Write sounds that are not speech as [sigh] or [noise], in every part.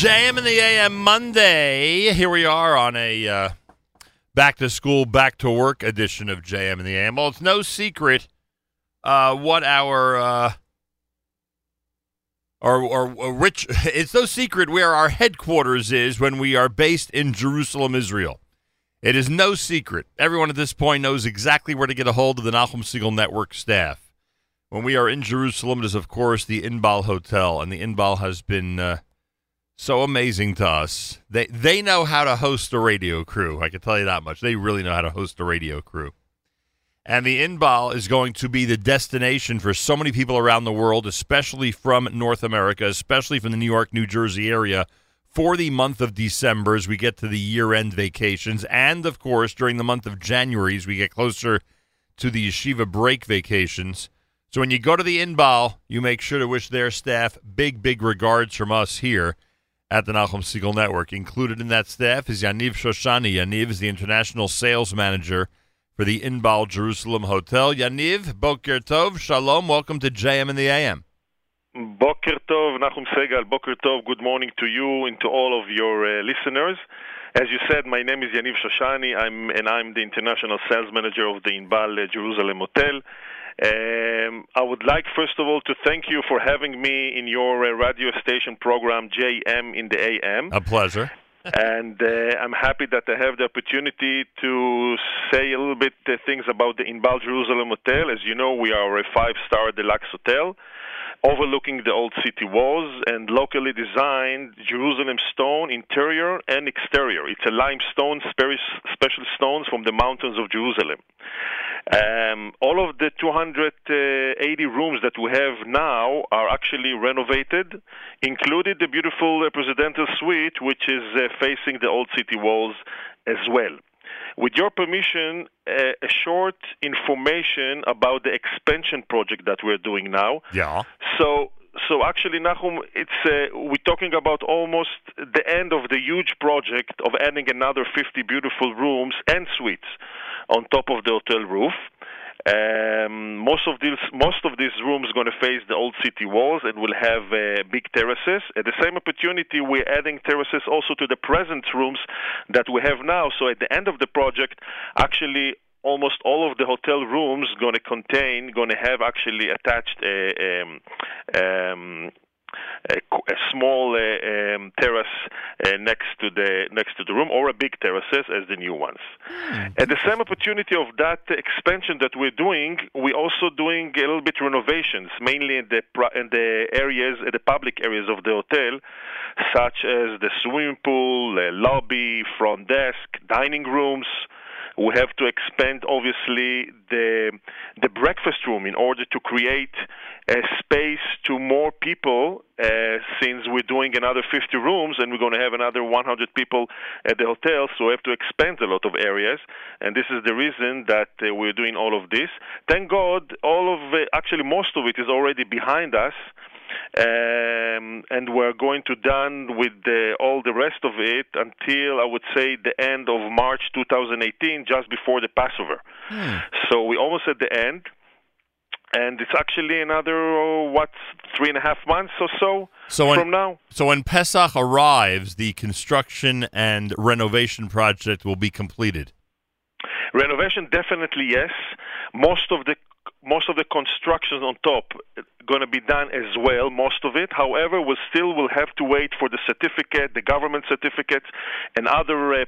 JM in the AM Monday. Here we are on a uh, back to school, back to work edition of JM in the AM. Well, it's no secret uh, what our uh, or, or, or which [laughs] it's no secret where our headquarters is when we are based in Jerusalem, Israel. It is no secret. Everyone at this point knows exactly where to get a hold of the Nachum Segal Network staff. When we are in Jerusalem, it is of course the Inbal Hotel, and the Inbal has been uh, so amazing to us. They they know how to host a radio crew. I can tell you that much. They really know how to host a radio crew. And the Inbal is going to be the destination for so many people around the world, especially from North America, especially from the New York, New Jersey area, for the month of December as we get to the year end vacations. And of course, during the month of January as we get closer to the yeshiva break vacations. So when you go to the Inbal, you make sure to wish their staff big, big regards from us here at the Nachum Segal Network. Included in that staff is Yaniv Shoshani. Yaniv is the international sales manager for the Inbal Jerusalem Hotel. Yaniv, Boker Tov, Shalom, welcome to JM in the AM. Boker Tov, Nachum Segal, Boker Tov, good morning to you and to all of your uh, listeners. As you said, my name is Yaniv Shoshani, I'm, and I'm the international sales manager of the Inbal uh, Jerusalem Hotel. Um, I would like, first of all, to thank you for having me in your uh, radio station program, JM in the AM. A pleasure. and uh, I'm happy that I have the opportunity to say a little bit uh, things about the Inbal Jerusalem Hotel. As you know, we are a five-star deluxe hotel overlooking the old city walls and locally designed Jerusalem stone interior and exterior. It's a limestone, special stones from the mountains of Jerusalem. Um, all of the 280 rooms that we have now are actually renovated, including the beautiful uh, presidential suite, which is uh, facing the old city walls as well. With your permission, uh, a short information about the expansion project that we're doing now. Yeah. So, so actually, Nachum, it's uh, we're talking about almost the end of the huge project of adding another 50 beautiful rooms and suites on top of the hotel roof. Um, most of these most of these rooms going to face the old city walls and will have uh, big terraces. At the same opportunity, we're adding terraces also to the present rooms that we have now. So at the end of the project, actually almost all of the hotel rooms going to contain going to have actually attached a, um, um, a, a small uh, um, terrace uh, next to the next to the room, or a big terraces as the new ones. Mm. At the same opportunity of that expansion that we're doing, we're also doing a little bit renovations, mainly in the in the areas, the public areas of the hotel, such as the swimming pool, the lobby, front desk, dining rooms. We have to expand, obviously, the breakfast room in order to create a space to more people. Uh, since we're doing another 50 rooms and we're going to have another 100 people at the hotel, so we have to expand a lot of areas. And this is the reason that uh, we're doing all of this. Thank God, all of it, actually most of it is already behind us um, and we're going to done with the, all the rest of it until I would say the end of March 2018, just before the Passover. Hmm. So we're almost at the end, and it's actually another uh, what three and a half months or so, so when, from now. So when Pesach arrives, the construction and renovation project will be completed. Renovation, definitely yes. Most of the most of the constructions on top going to be done as well, most of it. However, we still will have to wait for the certificate, the government certificate, and other uh,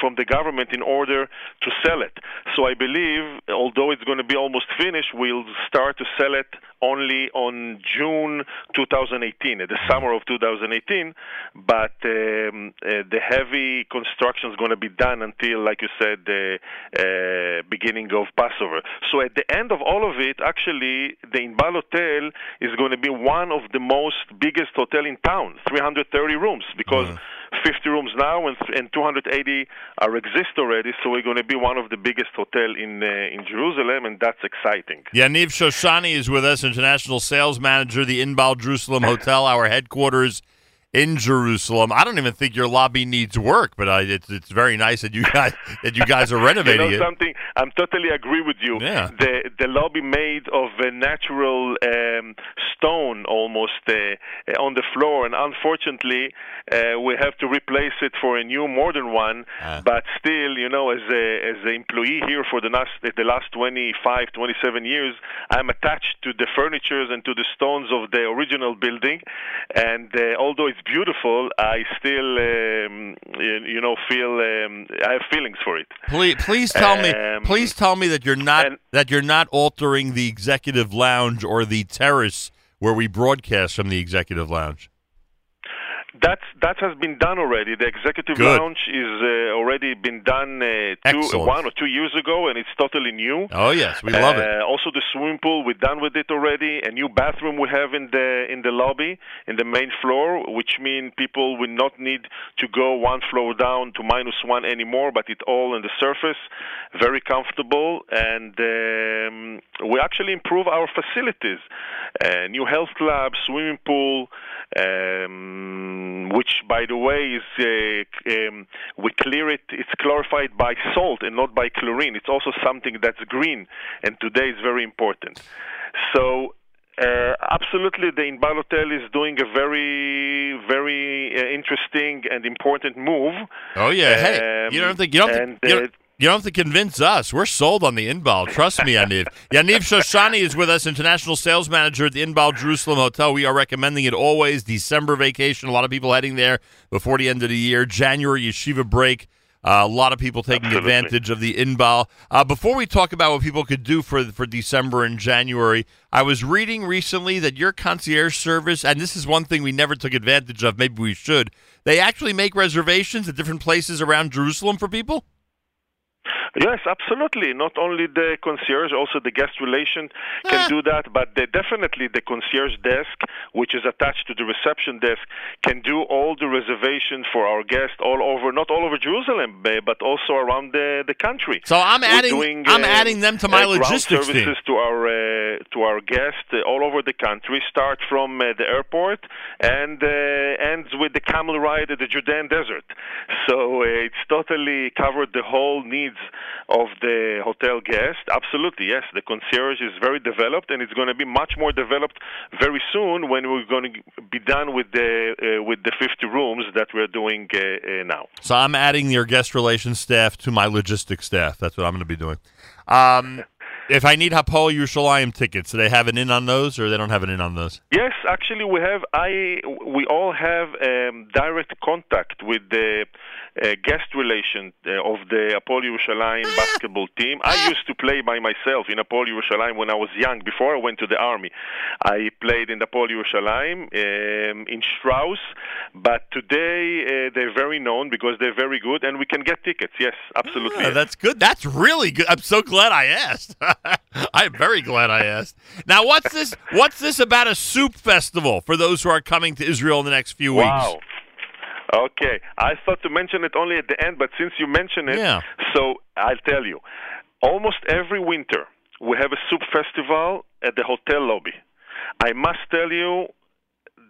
from the government in order to sell it. So I believe, although it's going to be almost finished, we'll start to sell it only on June 2018, at the summer of 2018. But um, uh, the heavy construction is going to be done until, like you said, the uh, beginning of Passover. So at the end of all of it, actually, the Inbal Hotel is going to be one of the most biggest hotel in town, 330 rooms, because mm. 50 rooms now and, and 280 are exist already. So we're going to be one of the biggest hotel in uh, in Jerusalem, and that's exciting. Yaniv Shoshani is with us, international sales manager, the Inbal Jerusalem Hotel, our headquarters in Jerusalem. I don't even think your lobby needs work, but I, it's it's very nice that you guys that you guys are renovating [laughs] you know it. something? I'm totally agree with you. Yeah. The the lobby made of a natural um, stone almost uh, on the floor, and unfortunately, uh, we have to replace it for a new modern one. Ah. But still, you know, as a as an employee here for the last the last 25, 27 years, I'm attached to the furnitures and to the stones of the original building. And uh, although it's beautiful, I still, um, you know, feel um, I have feelings for it. Please, please tell me, Um, please tell me that you're not and- that you're not altering the executive lounge or the terrace where we broadcast from the executive lounge. That that has been done already. The executive Good. lounge is uh, already been done uh, two, one or two years ago, and it's totally new. Oh yes, we love it. Uh, also, the swimming pool we're done with it already. A new bathroom we have in the in the lobby, in the main floor, which means people will not need to go one floor down to minus one anymore, but it all on the surface. Very comfortable, and um, we actually improve our facilities. Uh, new health club, swimming pool, um, which, by the way, is uh, um, we clear it. It's clarified by salt and not by chlorine. It's also something that's green, and today is very important. So. Uh, absolutely, the Inbal Hotel is doing a very, very uh, interesting and important move. Oh yeah, hey, Um, you don't think you don't, and, you, don't, you don't have to convince us. We're sold on the Inbal. Trust me, Yaniv. Yaniv Shoshani is with us, international sales manager at the Inbal Jerusalem Hotel. We are recommending it always. December vacation, a lot of people heading there before the end of the year. January yeshiva break. Uh, a lot of people taking Absolutely. advantage of the Inbal. Uh, before we talk about what people could do for for December and January, I was reading recently that your concierge service, and this is one thing we never took advantage of. Maybe we should. They actually make reservations at different places around Jerusalem for people. Yes, absolutely. Not only the concierge, also the guest relation can do that, but the, definitely the concierge desk, which is attached to the reception desk, can do all the reservations for our guests all over, not all over Jerusalem, but also around the, the country. So I'm adding doing, I'm uh, adding them to my uh, ground logistics team. services to our uh, to our guests uh, all over the country. Start from uh, the airport and uh, ends with the camel ride at the Judean desert. So uh, it's totally covered the whole needs of the hotel guest. Absolutely, yes. The concierge is very developed, and it's going to be much more developed very soon when we're going to be done with the uh, with the 50 rooms that we're doing uh, uh, now. So I'm adding your guest relations staff to my logistics staff. That's what I'm going to be doing. Um, if I need Hapoel Yerushalayim tickets, do they have an in on those, or they don't have an in on those? Yes, actually, we have. I we all have um, direct contact with the uh, guest relation uh, of the Hapoel Yerushalayim basketball team. I used to play by myself in Hapoel Yerushalayim when I was young. Before I went to the army, I played in the Hapoel Yerushalayim um, in Strauss. But today uh, they're very known because they're very good, and we can get tickets. Yes, absolutely. Yeah, yes. that's good. That's really good. I'm so glad I asked. [laughs] I'm very glad I asked. Now, what's this? What's this about a soup festival for those who are coming to Israel in the next few weeks? Okay, I thought to mention it only at the end, but since you mentioned it, Yeah. so I'll tell you. Almost every winter, we have a soup festival at the hotel lobby. I must tell you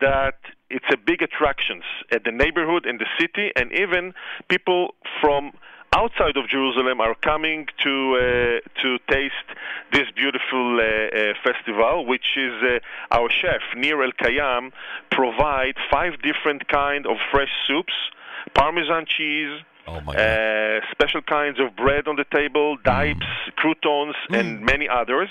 that it's a big attraction at the neighborhood in the city, and even people from outside of Jerusalem are coming to uh, to taste this beautiful uh, uh, festival, which is uh, our chef Nir El Kayam provide five different kind of fresh soups, Parmesan cheese. Oh my god! Uh, special kinds of bread on the table, dipes, croutons, and many others.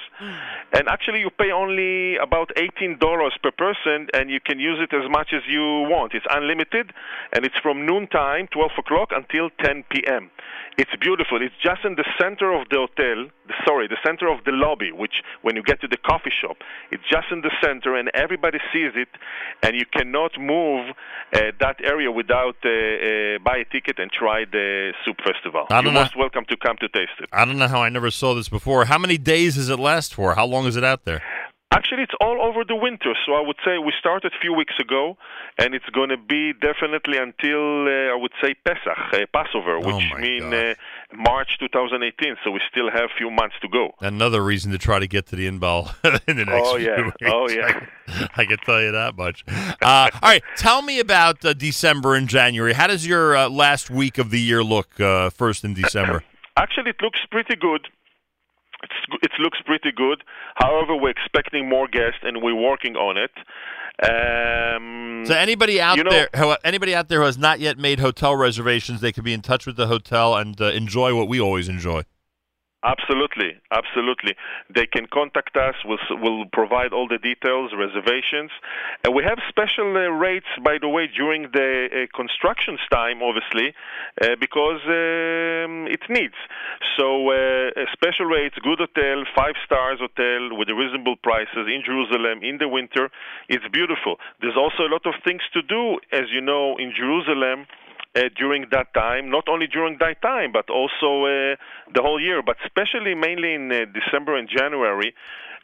And actually, you pay only about $18 per person, and you can use it as much as you want. It's unlimited, and it's from noon time, 12 o'clock, until 10 p.m. It's beautiful. It's just in the center of the hotel, sorry, the center of the lobby, which when you get to the coffee shop, it's just in the center, and everybody sees it, and you cannot move uh, that area without uh, uh, buy a ticket and try the soup festival. I don't You're know. most welcome to come to taste it. I don't know how I never saw this before. How many days does it last for? How long is it out there? Actually, it's all over the winter. So I would say we started a few weeks ago, and it's going to be definitely until uh, I would say Pesach, uh, Passover, Oh which my mean gosh. March 2018. So we still have a few months to go. Another reason to try to get to the Inbal [laughs] in the next Oh yeah, weeks. oh yeah. [laughs] I can tell you that much. Uh, all right, tell me about uh, December and January. How does your uh, last week of the year look? Uh, first in December. [clears throat] Actually, it looks pretty good. It's, it looks pretty good. However, we're expecting more guests, and we're working on it. Um, So anybody out you know- there, who, anybody out there who has not yet made hotel reservations, they could be in touch with the hotel and uh, enjoy what we always enjoy. Absolutely, absolutely. They can contact us. We'll, we'll provide all the details, reservations, and we have special uh, rates, by the way, during the uh, constructions time, obviously, uh, because um, it needs. So, uh, special rates, good hotel, five stars hotel with reasonable prices in Jerusalem in the winter. It's beautiful. There's also a lot of things to do, as you know, in Jerusalem during that time, not only during that time, but also uh, the whole year, but especially mainly in uh, December and January.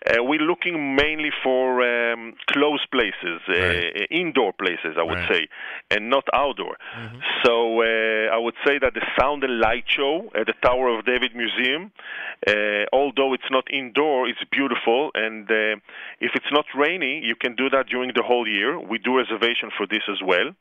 Uh, we're looking mainly for um, closed places, uh, Right. indoor places, I would Right. say, and not outdoor. So uh, I would say that the Sound and Light Show at the Tower of David Museum, uh, although it's not indoor, it's beautiful. And uh, if it's not rainy, you can do that during the whole year. We do reservation for this as well.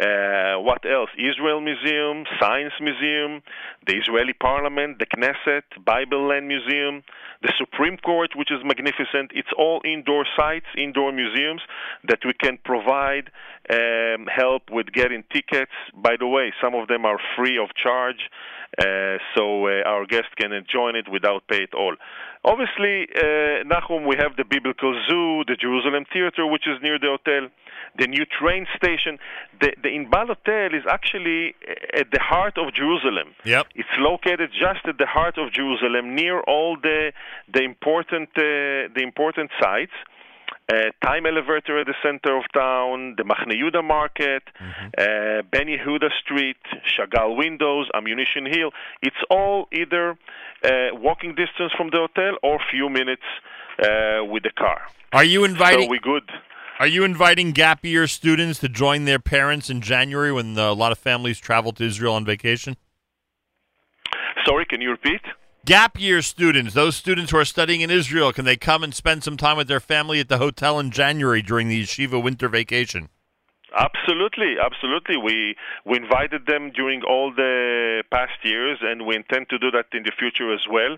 Uh, what else? Israel Museum, Science Museum, the Israeli Parliament, the Knesset, Bible Land Museum, the Supreme Court, which is magnificent. It's all indoor sites, indoor museums that we can provide um, help with getting tickets. By the way, some of them are free of charge, uh, so uh, our guests can enjoy it without pay at all. Obviously, uh, Nachum, we have the Biblical Zoo, the Jerusalem Theater, which is near the hotel, the new train station. The, the Inbal Hotel is actually uh, at the heart of Jerusalem. Yep. It's located just at the heart of Jerusalem, near all the the important uh, the important sites. Uh, time elevator at the center of town, the Machne Yehuda Market, uh, Ben Yehuda Street, Chagall Windows, Ammunition Hill. It's all either walking distance from the hotel or few minutes uh, with the car. Are you inviting? So we good. Are you inviting gap year students to join their parents in January when uh, a lot of families travel to Israel on vacation? Sorry, can you repeat? Gap year students, those students who are studying in Israel, can they come and spend some time with their family at the hotel in January during the yeshiva winter vacation? Absolutely, absolutely. We we invited them during all the past years, and we intend to do that in the future as well.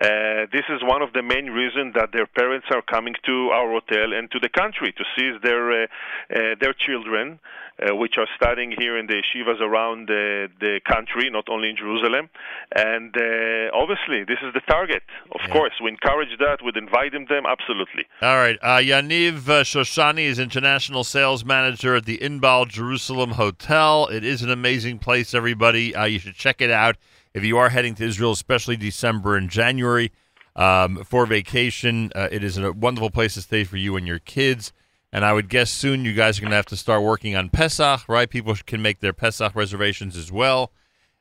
Uh, this is one of the main reasons that their parents are coming to our hotel and to the country to see their uh, uh, their children, uh, which are studying here in the yeshivas around the, the country, not only in Jerusalem. And uh, obviously, this is the target. Of Yeah. course, we encourage that. We'd invite them. Absolutely. All right. Uh, Yaniv uh, Shoshani is international sales manager at the Inbal Jerusalem Hotel. It is an amazing place, everybody. Uh, you should check it out if you are heading to Israel, especially December and January um, for vacation. Uh, it is a wonderful place to stay for you and your kids. And I would guess soon you guys are going to have to start working on Pesach, right? People can make their Pesach reservations as well.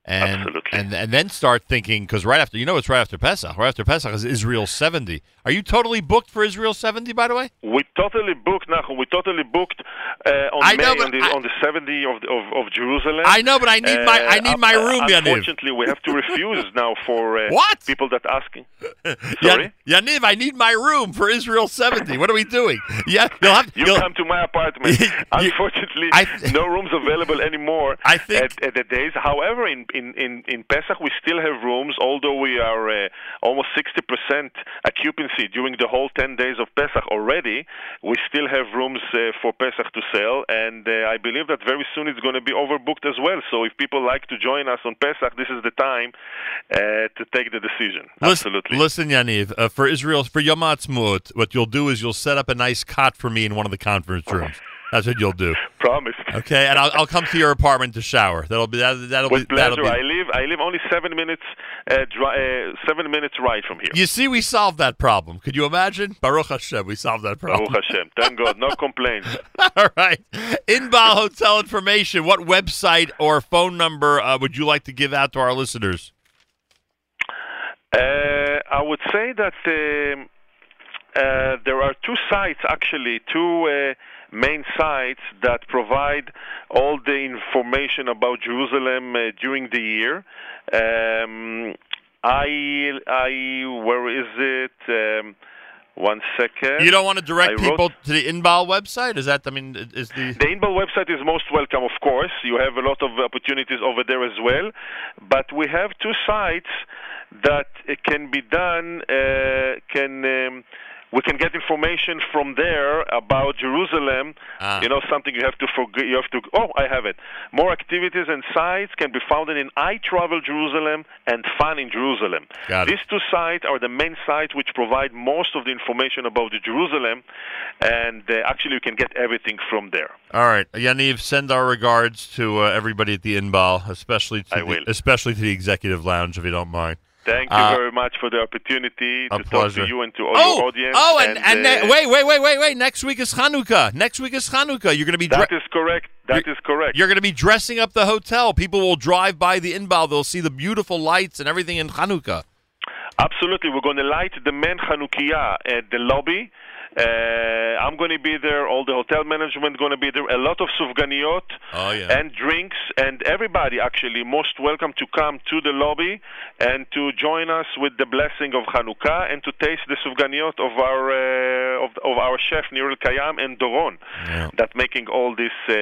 And, Absolutely. and and then start thinking because right after you know it's right after Pesach. Right after Pesach is Israel seventy. Are you totally booked for Israel seventy? By the way, We totally booked, Nachum. We totally booked uh, on I May know, on the I- on the 70 of, of of Jerusalem. I know, but I need my I need my Uh, room, Yaniv. Unfortunately, we have to refuse now for uh, What? people that asking. [laughs] Sorry, Yaniv, I need my room for Israel seventy. What are we doing? [laughs] Yeah, you'll have you you'll- come to my apartment. [laughs] You- Unfortunately, I- no rooms available anymore I think- at, at the days. However, in in in, in Pesach, we still have rooms, although we are uh, almost 60% occupancy during the whole 10 days of Pesach already. We still have rooms uh, for Pesach to sell, and uh, I believe that very soon it's going to be overbooked as well. So if people like to join us on Pesach, this is the time uh, to take the decision. Listen, Absolutely. listen, Yaniv. Uh, for Israel, for Yom Ha'atzmaut, what you'll do is you'll set up a nice cot for me in one of the conference rooms. [laughs] That's what you'll do. Promise. Okay, and I'll, I'll come to your apartment to shower. That'll be that, that'll With be that'll pleasure. be. I live. I live only seven minutes. Uh, dri- uh, seven minutes ride from here. You see, we solved that problem. Could you imagine? Baruch Hashem, we solved that problem. Baruch Hashem. Thank God. No complaints. [laughs] All right. Inbal Hotel information. What website or phone number uh, would you like to give out to our listeners? Uh, I would say that um, uh, there are two sites, actually, two uh, main sites that provide all the information about Jerusalem uh, during the year. Um, I, I, where is it? Um, one second. You don't want to direct I people wrote- to the Inbal website? Is that, I mean, is the. The Inbal website is most welcome, of course. You have a lot of opportunities over there as well. But we have two sites that uh, can be done, uh, can. Um, we can get information from there about Jerusalem. Ah. You know, something you have to forget. You have to. Oh, I have it. More activities and sites can be found in I Travel Jerusalem and Fun in Jerusalem. Got it. These two sites are the main sites which provide most of the information about the Jerusalem, and uh, actually you can get everything from there. All right, Yaniv, send our regards to uh, everybody at the Inbal, especially to I the, will. especially to the executive lounge, if you don't mind. Thank you Uh, very much for the opportunity to talk to you and to all oh, your audience. oh, and, and, uh, ne- wait, wait, wait, wait, wait. Next week is Hanukkah. Next week is Hanukkah. You're going to be that dre- is correct. That is correct. you're going to be dressing up the hotel. People will drive by the Inbal. They'll see the beautiful lights and everything in Hanukkah. Absolutely, we're going to light the main Chanukiah at the lobby. Uh, I'm going to be there. All the hotel management going to be there. A lot of sufganiyot Oh, yeah. and drinks, and everybody actually most welcome to come to the lobby and to join us with the blessing of Hanukkah and to taste the sufganiyot of our uh, of, of our chef Nirel Kayam and Doron Yeah. that making all this uh, uh,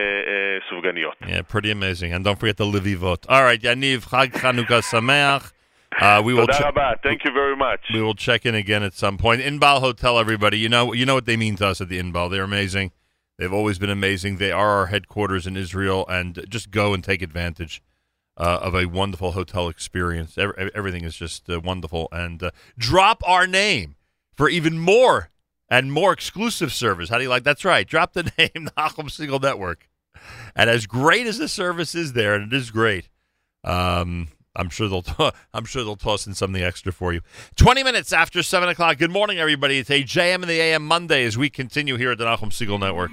sufganiyot. Yeah, pretty amazing. And don't forget the Levivot. All right, Yaniv, Chag Hanukkah Sameach. Uh, we will che- Thank you very much. we will check in again at some point. Inbal Hotel, everybody. You know, you know what they mean to us at the Inbal. They're amazing. They've always been amazing. They are our headquarters in Israel, and just go and take advantage uh, of a wonderful hotel experience. Ev- Everything is just uh, wonderful, and uh, drop our name for even more and more exclusive service. How do you like? That's right. Drop the [laughs] name, the Nachum Segal Network. And as great as the service is there, and it is great, um, I'm sure they'll i [laughs] I'm sure they'll toss in something extra for you. 20 minutes after seven o'clock. Good morning, everybody. It's a JM and the AM Monday as we continue here at the Nachum Segal Network.